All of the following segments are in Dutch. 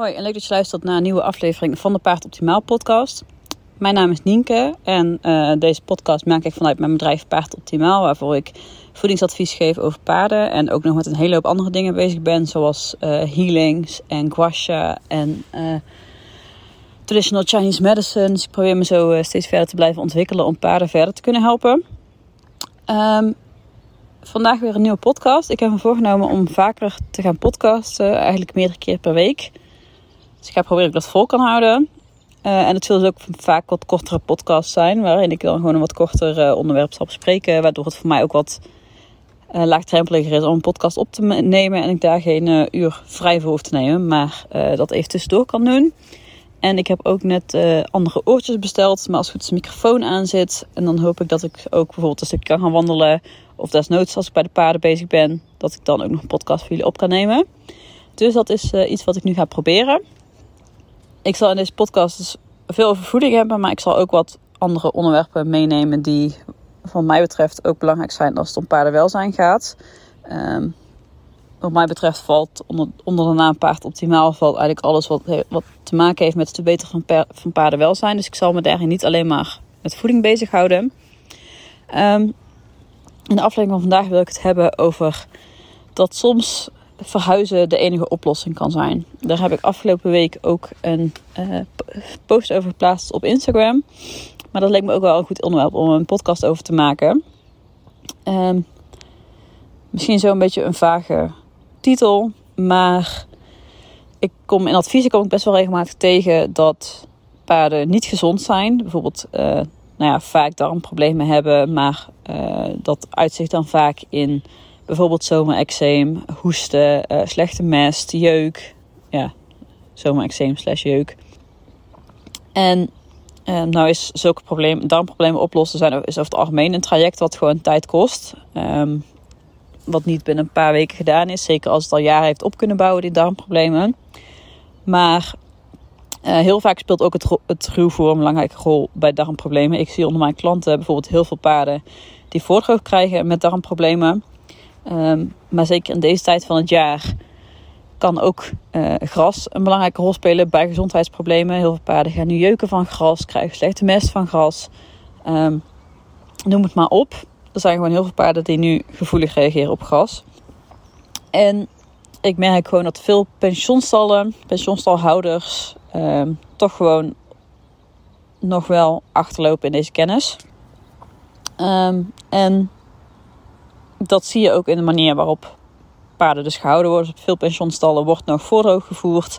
Hoi en leuk dat je luistert naar een nieuwe aflevering van de Paard Optimaal podcast. Mijn naam is Nienke en uh, deze podcast maak ik vanuit mijn bedrijf Paard Optimaal, waarvoor ik voedingsadvies geef over paarden en ook nog met een hele hoop andere dingen bezig ben, zoals uh, healings en guasha en uh, traditional Chinese medicine. Dus ik probeer me zo steeds verder te blijven ontwikkelen om paarden verder te kunnen helpen. Um, vandaag weer een nieuwe podcast. Ik heb me voorgenomen om vaker te gaan podcasten, eigenlijk meerdere keer per week. Dus ik ga proberen dat ik dat vol kan houden. Uh, en het zullen dus ook vaak wat kortere podcasts zijn, waarin ik dan gewoon een wat korter uh, onderwerp zal bespreken. Waardoor het voor mij ook wat uh, laagdrempeliger is om een podcast op te nemen. En ik daar geen uur vrij voor hoef te nemen, maar dat even tussendoor kan doen. En ik heb ook net andere oortjes besteld, maar als goed de microfoon aan zit. En dan hoop ik dat ik ook bijvoorbeeld een stukje kan gaan wandelen. Of desnoods als ik bij de paarden bezig ben, dat ik dan ook nog een podcast voor jullie op kan nemen. Dus dat is iets wat ik nu ga proberen ik zal in deze podcast dus veel over voeding hebben, maar ik zal ook wat andere onderwerpen meenemen die van mij betreft ook belangrijk zijn als het om paardenwelzijn gaat. Um, wat mij betreft valt onder, onder de naam paard optimaal valt eigenlijk alles wat, wat te maken heeft met het verbeteren van, van paardenwelzijn. Dus ik zal me daarin niet alleen maar met voeding bezighouden. Um, in de aflevering van vandaag wil ik het hebben over dat soms verhuizen de enige oplossing kan zijn. Daar heb ik afgelopen week ook een uh, post over geplaatst op Instagram. Maar dat leek me ook wel een goed onderwerp om een podcast over te maken. Um, misschien zo een beetje een vage titel. Maar ik kom in adviezen kom ik best wel regelmatig tegen dat paarden niet gezond zijn. Bijvoorbeeld uh, nou ja, vaak darmproblemen hebben. Maar uh, dat uitzicht dan vaak in Bijvoorbeeld zomerexeem, hoesten, uh, slechte mest, jeuk. Ja, zomerexeem slash jeuk. En uh, nou is zulke problemen, darmproblemen oplossen zijn, is over het algemeen een traject wat gewoon tijd kost. Um, wat niet binnen een paar weken gedaan is. Zeker als het al jaren heeft op kunnen bouwen, die darmproblemen. Maar uh, heel vaak speelt ook het, het ruwvoer een belangrijke rol bij darmproblemen. Ik zie onder mijn klanten bijvoorbeeld heel veel paarden die voortgang krijgen met darmproblemen. Um, maar zeker in deze tijd van het jaar kan ook uh, gras een belangrijke rol spelen bij gezondheidsproblemen. Heel veel paarden gaan nu jeuken van gras, krijgen slechte mest van gras. Um, noem het maar op. Er zijn gewoon heel veel paarden die nu gevoelig reageren op gras. En ik merk gewoon dat veel pensioenstallen, pensioenstalhouders, um, toch gewoon nog wel achterlopen in deze kennis. En dat zie je ook in de manier waarop paarden dus gehouden worden. Op veel pensionstallen wordt nog voordroog gevoerd.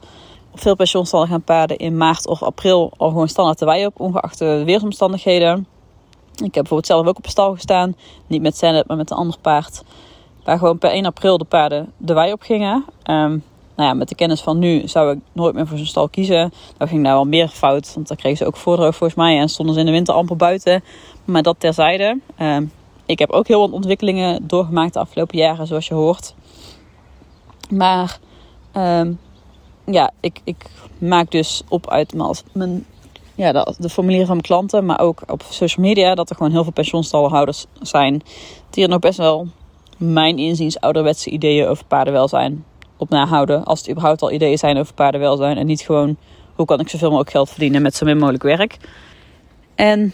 Op veel pensionstallen gaan paarden in maart of april al gewoon standaard de wei op, ongeacht de weersomstandigheden. Ik heb bijvoorbeeld zelf ook op een stal gestaan. Niet met Zenit, maar met een ander paard. Waar gewoon per 1 april de paarden de wei op gingen. Um, nou ja, met de kennis van nu zou ik nooit meer voor zo'n stal kiezen. Nou ging daar wel meer fout, want dan kregen ze ook voordroog volgens mij. En stonden ze in de winter amper buiten. Maar dat terzijde. Um, ik heb ook heel wat ontwikkelingen doorgemaakt de afgelopen jaren, zoals je hoort. Maar um, ja, ik, ik maak dus op uit mijn, ja, de, de formulieren van mijn klanten, maar ook op social media, dat er gewoon heel veel pensioenstallenhouders zijn die er nog best wel, mijn inziens, ouderwetse ideeën over paardenwelzijn op nahouden. Als het überhaupt al ideeën zijn over paardenwelzijn en niet gewoon hoe kan ik zoveel mogelijk geld verdienen met zo min mogelijk werk. En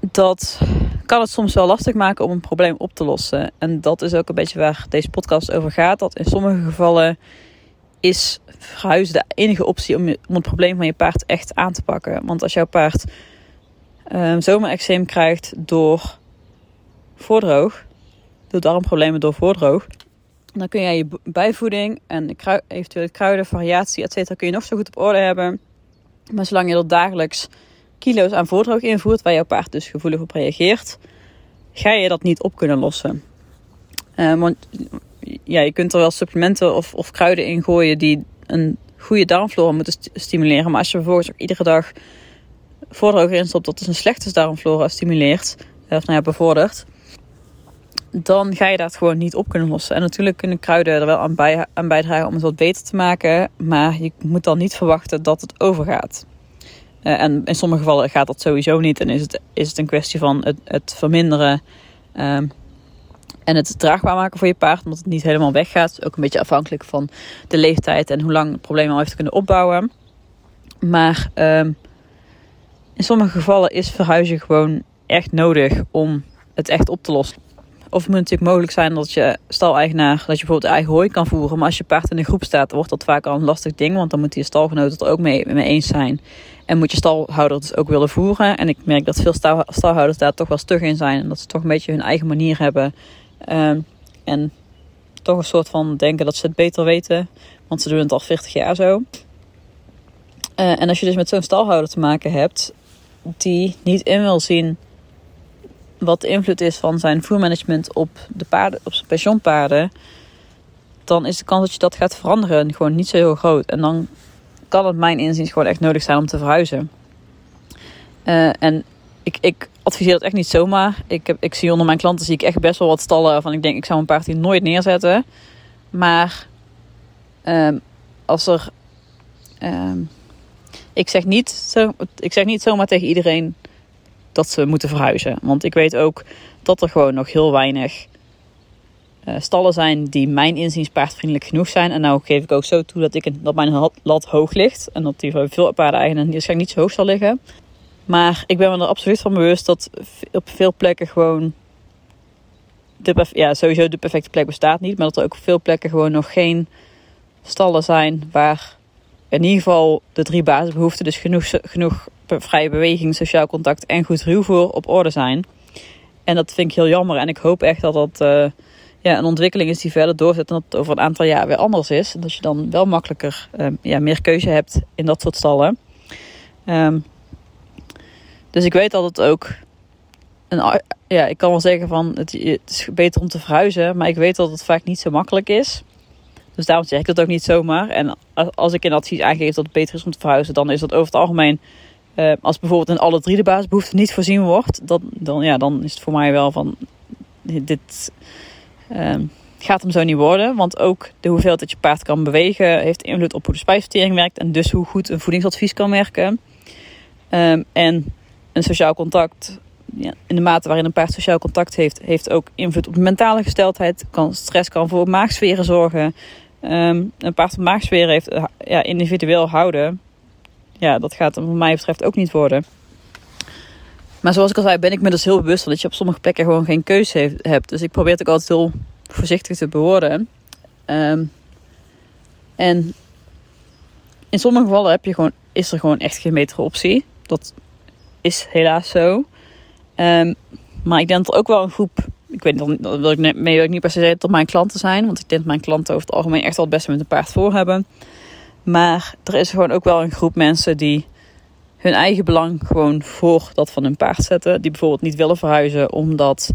dat kan het soms wel lastig maken om een probleem op te lossen. En dat is ook een beetje waar deze podcast over gaat. Dat in sommige gevallen is verhuizen de enige optie om, om het probleem van je paard echt aan te pakken. Want als jouw paard um, zomerexeem krijgt door voordroog, door darmproblemen door voordroog, dan kun jij je bijvoeding en eventueel kruiden, variatie, etc. kun je nog zo goed op orde hebben. Maar zolang je er dagelijks kilo's aan voordroog invoert, waar jouw paard dus gevoelig op reageert, ga je dat niet op kunnen lossen. Uh, want ja, je kunt er wel supplementen of, of kruiden in gooien die een goede darmflora moeten stimuleren. Maar als je vervolgens ook iedere dag voordroog erin stopt dat dus een slechte darmflora stimuleert, of nou ja, bevordert, dan ga je dat gewoon niet op kunnen lossen. En natuurlijk kunnen kruiden er wel aan bijdragen om het wat beter te maken, maar je moet dan niet verwachten dat het overgaat. Uh, en in sommige gevallen gaat dat sowieso niet. En is het, is het een kwestie van het, het verminderen. Uh, En het draagbaar maken voor je paard, omdat het niet helemaal weggaat. Ook een beetje afhankelijk van de leeftijd en hoe lang het probleem al heeft kunnen opbouwen. Maar ehm, in sommige gevallen is verhuizen gewoon echt nodig om het echt op te lossen. Of het moet natuurlijk mogelijk zijn dat je staleigenaar, dat je bijvoorbeeld eigen hooi kan voeren. Maar als je paard in een groep staat, wordt dat vaak al een lastig ding. Want dan moet je stalgenoot het er ook mee, mee eens zijn. En moet je stalhouder dus ook willen voeren. En ik merk dat veel stalhouders daar toch wel stug in zijn. En dat ze toch een beetje hun eigen manier hebben. Um, en toch een soort van denken dat ze het beter weten. Want ze doen het al 40 jaar zo. Uh, en als je dus met zo'n stalhouder te maken hebt, die niet in wil zien wat de invloed is van zijn voermanagement op, de paarden, op zijn pensioenpaarden, dan is de kans dat je dat gaat veranderen gewoon niet zo heel groot. En dan kan het mijn inziens gewoon echt nodig zijn om te verhuizen. Uh, en ik, ik adviseer dat echt niet zomaar. Ik, heb, ik zie onder mijn klanten zie ik echt best wel wat stallen van ik denk ik zou een paard hier nooit neerzetten. Maar um, als er um, ik zeg, niet zo, ik zeg niet zomaar tegen iedereen dat ze moeten verhuizen. Want ik weet ook dat er gewoon nog heel weinig stallen zijn die mijn inziens paardvriendelijk genoeg zijn. En nou geef ik ook zo toe dat, ik, dat mijn lat hoog ligt. En dat die voor veel paarden waarschijnlijk niet zo hoog zal liggen. Maar ik ben me er absoluut van bewust dat op veel plekken gewoon... De, ja, sowieso de perfecte plek bestaat niet. Maar dat er ook op veel plekken gewoon nog geen stallen zijn waar in ieder geval de drie basisbehoeften, dus genoeg, genoeg vrije beweging, sociaal contact en goed ruwvoer op orde zijn. En dat vind ik heel jammer. En ik hoop echt dat dat uh, ja, een ontwikkeling is die verder doorzet en dat het over een aantal jaar weer anders is. En dat je dan wel makkelijker uh, ja, meer keuze hebt in dat soort stallen. Um, dus ik weet dat het ook. Een, ja, ik kan wel zeggen van het, is beter om te verhuizen, maar ik weet dat het vaak niet zo makkelijk is. Dus daarom zeg ik dat ook niet zomaar. En als ik een advies aangeef dat het beter is om te verhuizen, dan is dat over het algemeen. Uh, als bijvoorbeeld in alle drie de basisbehoeften niet voorzien wordt, dan, dan, ja, dan is het voor mij wel van. Dit uh, gaat hem zo niet worden. Want ook de hoeveelheid dat je paard kan bewegen heeft invloed op hoe de spijsvertering werkt. En dus hoe goed een voedingsadvies kan werken. Um, en een sociaal contact ja, in de mate waarin een paard sociaal contact heeft, heeft ook invloed op mentale gesteldheid. Kan, stress kan voor maagsferen zorgen. Um, een paard van maagsfeer heeft eh, ja, individueel houden. Ja, dat gaat er wat mij betreft ook niet worden. Maar zoals ik al zei, ben ik me dus heel bewust van dat je op sommige plekken gewoon geen keuze hebt. Dus ik probeer het ook altijd heel voorzichtig te bewoorden. Um, en in sommige gevallen heb je gewoon, is er gewoon echt geen betere optie. Dat is helaas zo. Um, maar ik denk dat er ook wel een groep ik weet niet, dat wil ik mee niet per se zeggen dat mijn klanten zijn. Want ik denk dat mijn klanten over het algemeen echt wel het beste met een paard voor hebben. Maar er is gewoon ook wel een groep mensen die hun eigen belang gewoon voor dat van hun paard zetten. Die bijvoorbeeld niet willen verhuizen omdat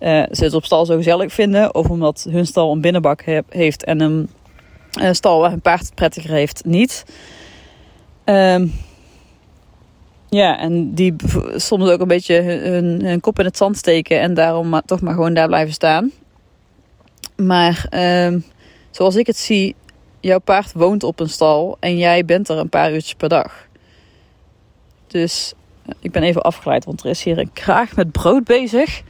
uh, ze het op stal zo gezellig vinden. Of omdat hun stal een binnenbak heeft en een uh, stal waar hun paard prettiger heeft niet. Um, ja, en die soms ook een beetje hun, kop in het zand steken en daarom maar, toch maar gewoon daar blijven staan. Maar um, zoals ik het zie, jouw paard woont op een stal en jij bent er een paar uurtjes per dag. Dus eh, ik ben even afgeleid, want er is hier een kraag met brood bezig.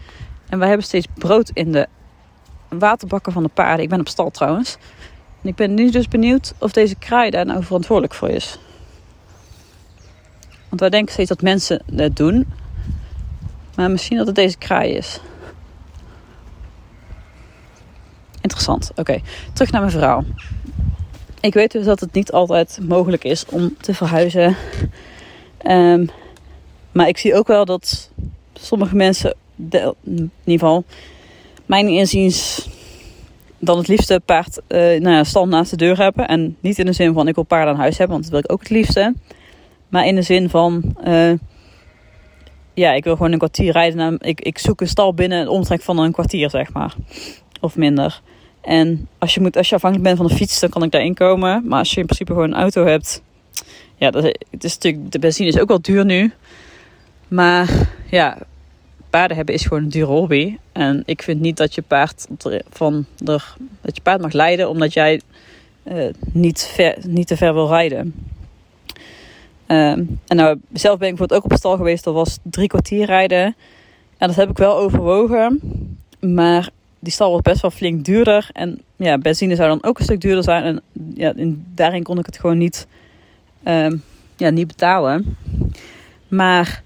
En wij hebben steeds brood in de waterbakken van de paarden. Ik ben op stal trouwens. En ik ben nu dus benieuwd of deze kraai daar nou verantwoordelijk voor is. Want wij denken steeds dat mensen het doen. Maar misschien dat het deze kraai is. Interessant. Oké, terug naar mijn verhaal. Ik weet dus dat het niet altijd mogelijk is om te verhuizen. Um, maar ik zie ook wel dat sommige mensen, in ieder geval, mijn inziens, dan het liefste paard uh, nou ja, naast de deur hebben. En niet in de zin van ik wil paard aan huis hebben, want dat wil ik ook het liefste. Maar in de zin van, uh, ja, ik wil gewoon een kwartier rijden. Naar, ik, ik zoek een stal binnen een omtrek van een kwartier, zeg maar. Of minder. En als je, moet, als je afhankelijk bent van de fiets, dan kan ik daarin komen. Maar als je in principe gewoon een auto hebt. Ja, dat, het is natuurlijk, de benzine is ook wel duur nu. Maar ja, paarden hebben is gewoon een dure hobby. En ik vind niet dat je paard, van dat je paard mag leiden omdat jij uh, niet, ver, niet te ver wil rijden. Um, en nou, zelf ben ik bijvoorbeeld ook op stal geweest. Dat was drie kwartier rijden. En dat heb ik wel overwogen. Maar die stal wordt best wel flink duurder. En ja, benzine zou dan ook een stuk duurder zijn. En ja, in, daarin kon ik het gewoon niet, ehm, ja, niet betalen. Maar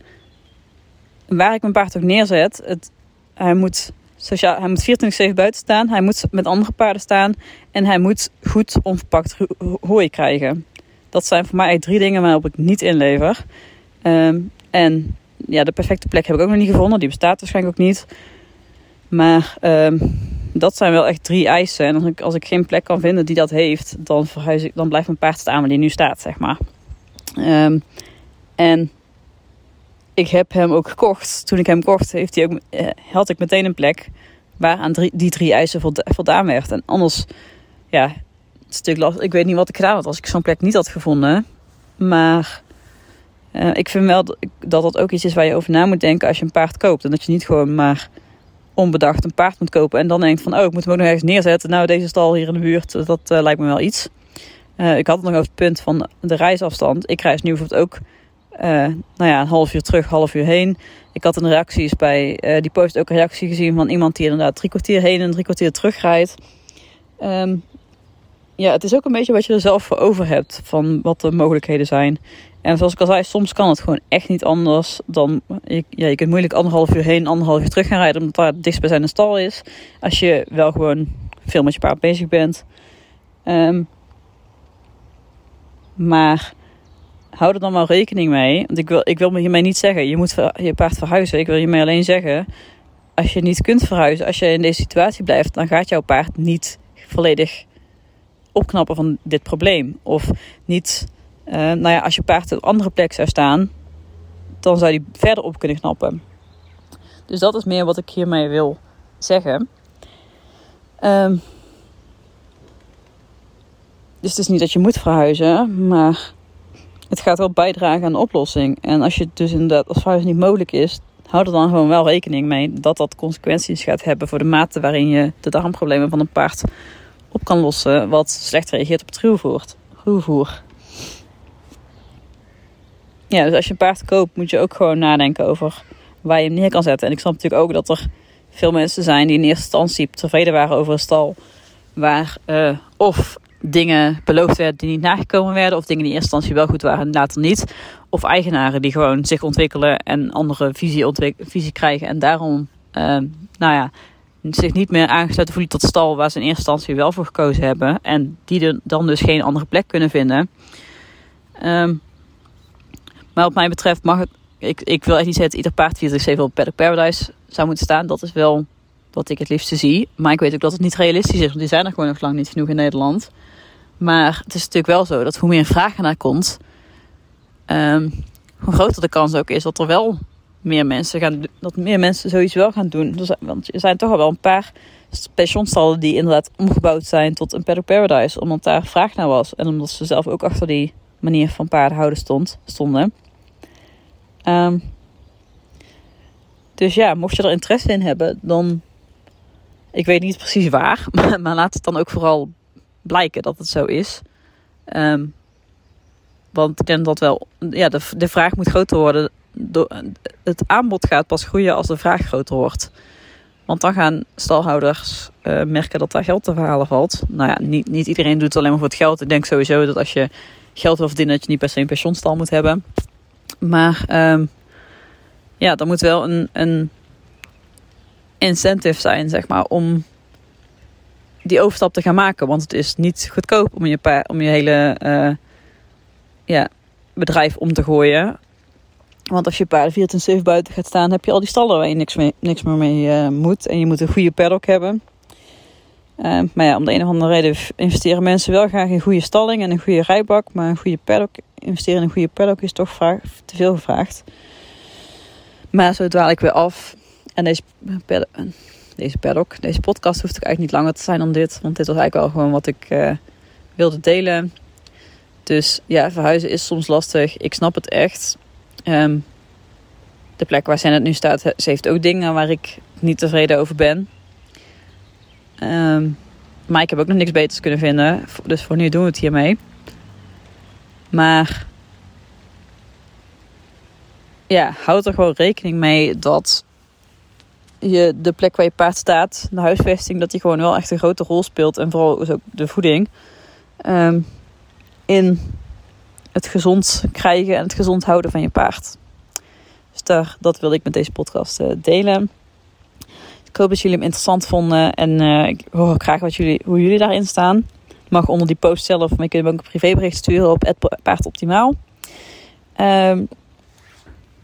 waar ik mijn paard ook neerzet, het, hij moet sociaal, hij moet 24-7 buiten staan. Hij moet met andere paarden staan. En hij moet goed onverpakt hooi krijgen. Dat zijn voor mij drie dingen waarop ik niet inlever. Ehm, en ja, de perfecte plek heb ik ook nog niet gevonden. Die bestaat waarschijnlijk ook niet. Maar ehm, dat zijn wel echt drie eisen. En als ik, als ik geen plek kan vinden die dat heeft, dan, verhuis ik, dan blijft mijn paard staan waar die nu staat, zeg maar. Ehm, en ik heb hem ook gekocht. Toen ik hem kocht, heeft hij ook, eh, had ik meteen een plek waar aan die drie eisen voldaan werd. En anders, ja, het stuk lastig. Ik weet niet wat ik gedaan had als ik zo'n plek niet had gevonden. Maar uh, ik vind wel dat dat ook iets is waar je over na moet denken als je een paard koopt. En dat je niet gewoon maar onbedacht een paard moet kopen en dan denkt van, oh, ik moet hem ook nog ergens neerzetten. Nou, deze stal hier in de buurt, dat uh, lijkt me wel iets. Uh, ik had het nog over het punt van de reisafstand. Ik reis nu bijvoorbeeld ook uh, nou ja, een half uur terug, half uur heen. Ik had een reacties bij die post ook een reactie gezien van iemand die inderdaad drie kwartier heen en drie kwartier terug rijdt. Um, ja, het is ook een beetje wat je er zelf voor over hebt van wat de mogelijkheden zijn. En zoals ik al zei, soms kan het gewoon echt niet anders dan. Je, ja, je kunt moeilijk anderhalf uur heen, anderhalf uur terug gaan rijden, omdat daar het dichtst bij zijn stal is. Als je wel gewoon veel met je paard bezig bent. Um, maar hou er dan wel rekening mee. Want ik wil, ik wil hiermee niet zeggen, je moet je paard verhuizen. Ik wil hiermee alleen zeggen, als je niet kunt verhuizen, als je in deze situatie blijft, dan gaat jouw paard niet volledig opknappen van dit probleem. Of niet, uh, nou ja, als je paard op een andere plek zou staan, dan zou die verder op kunnen knappen. Dus dat is meer wat ik hiermee wil zeggen. Um, dus het is niet dat je moet verhuizen, maar het gaat wel bijdragen aan de oplossing. En als je het dus inderdaad als verhuizen niet mogelijk is, hou er dan gewoon wel rekening mee dat dat consequenties gaat hebben voor de mate waarin je de darmproblemen van een paard op kan lossen wat slecht reageert op het ruwvoer. Ja, dus als je een paard koopt, moet je ook gewoon nadenken over waar je hem neer kan zetten. En ik snap natuurlijk ook dat er veel mensen zijn die in eerste instantie tevreden waren over een stal. Waar uh, of dingen beloofd werden die niet nagekomen werden. Of dingen die in eerste instantie wel goed waren en later niet. Of eigenaren die gewoon zich ontwikkelen en andere visie, visie krijgen. En daarom, uh, nou ja, zich niet meer aangesloten voelen tot stal waar ze in eerste instantie wel voor gekozen hebben. En die dan dus geen andere plek kunnen vinden. Um, maar wat mij betreft mag het. Ik, ik wil echt niet zeggen dat ieder paard 24 op Paddock Paradise zou moeten staan. Dat is wel wat ik het liefste zie. Maar ik weet ook dat het niet realistisch is. Want die zijn er gewoon nog lang niet genoeg in Nederland. Maar het is natuurlijk wel zo dat hoe meer vraag naar komt, um, hoe groter de kans ook is dat er wel meer mensen gaan dat meer mensen zoiets wel gaan doen. Dus, want er zijn toch al wel een paar pensionstallen die inderdaad omgebouwd zijn tot een paddock paradise, omdat daar vraag naar was en omdat ze zelf ook achter die manier van paardenhouden stond, stonden. Um, dus ja, mocht je er interesse in hebben, dan ik weet niet precies waar, maar, maar laat het dan ook vooral blijken dat het zo is. Um, want ik denk dat wel, ja, de, de vraag moet groter worden. Het aanbod gaat pas groeien als de vraag groter wordt. Want dan gaan stalhouders uh, merken dat daar geld te verhalen valt. Nou ja, niet, niet iedereen doet het alleen maar voor het geld. Ik denk sowieso dat als je geld wil verdienen, dat je niet per se een pensioenstal moet hebben. Maar um, ja, er moet wel een, een incentive zijn, zeg maar, om die overstap te gaan maken. Want het is niet goedkoop om je, pa om je hele uh, ja, bedrijf om te gooien. Want als je paarden 24-7 buiten gaat staan, heb je al die stallen waar je niks, mee, niks meer mee uh, moet. En je moet een goede paddock hebben. Uh, maar ja, om de een of andere reden investeren mensen wel graag in goede stalling en een goede rijbak. Maar een goede paddock, investeren in een goede paddock is toch te veel gevraagd. Maar zo dwaal ik weer af. En deze paddock, deze paddock, deze podcast hoeft ook eigenlijk niet langer te zijn dan dit. Want dit was eigenlijk wel gewoon wat ik uh, wilde delen. Dus ja, verhuizen is soms lastig. Ik snap het echt. Um, de plek waar het nu staat, ze heeft ook dingen waar ik niet tevreden over ben. Um, maar ik heb ook nog niks beters kunnen vinden. Dus voor nu doen we het hiermee. Maar ja, houd er gewoon rekening mee dat je, de plek waar je paard staat, de huisvesting, dat die gewoon wel echt een grote rol speelt. En vooral dus ook de voeding. Ehm, in het gezond krijgen en het gezond houden van je paard. Dus daar, dat wilde ik met deze podcast uh, delen. Ik hoop dat jullie hem interessant vonden. En uh, ik hoor graag wat jullie, hoe jullie daarin staan. mag onder die post zelf, maar je kunt hem ook een privébericht sturen op paardoptimaal. Um,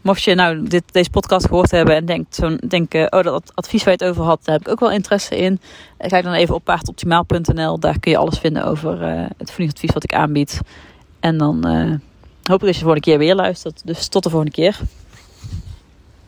mocht je nou dit, deze podcast gehoord hebben en denkt, zo, denken, oh dat advies waar je het over had, daar heb ik ook wel interesse in. Kijk dan even op paardoptimaal.nl. Daar kun je alles vinden over uh, het voedingsadvies wat ik aanbied. En dan hoop ik dat je de volgende keer weer luistert. Dus tot de volgende keer.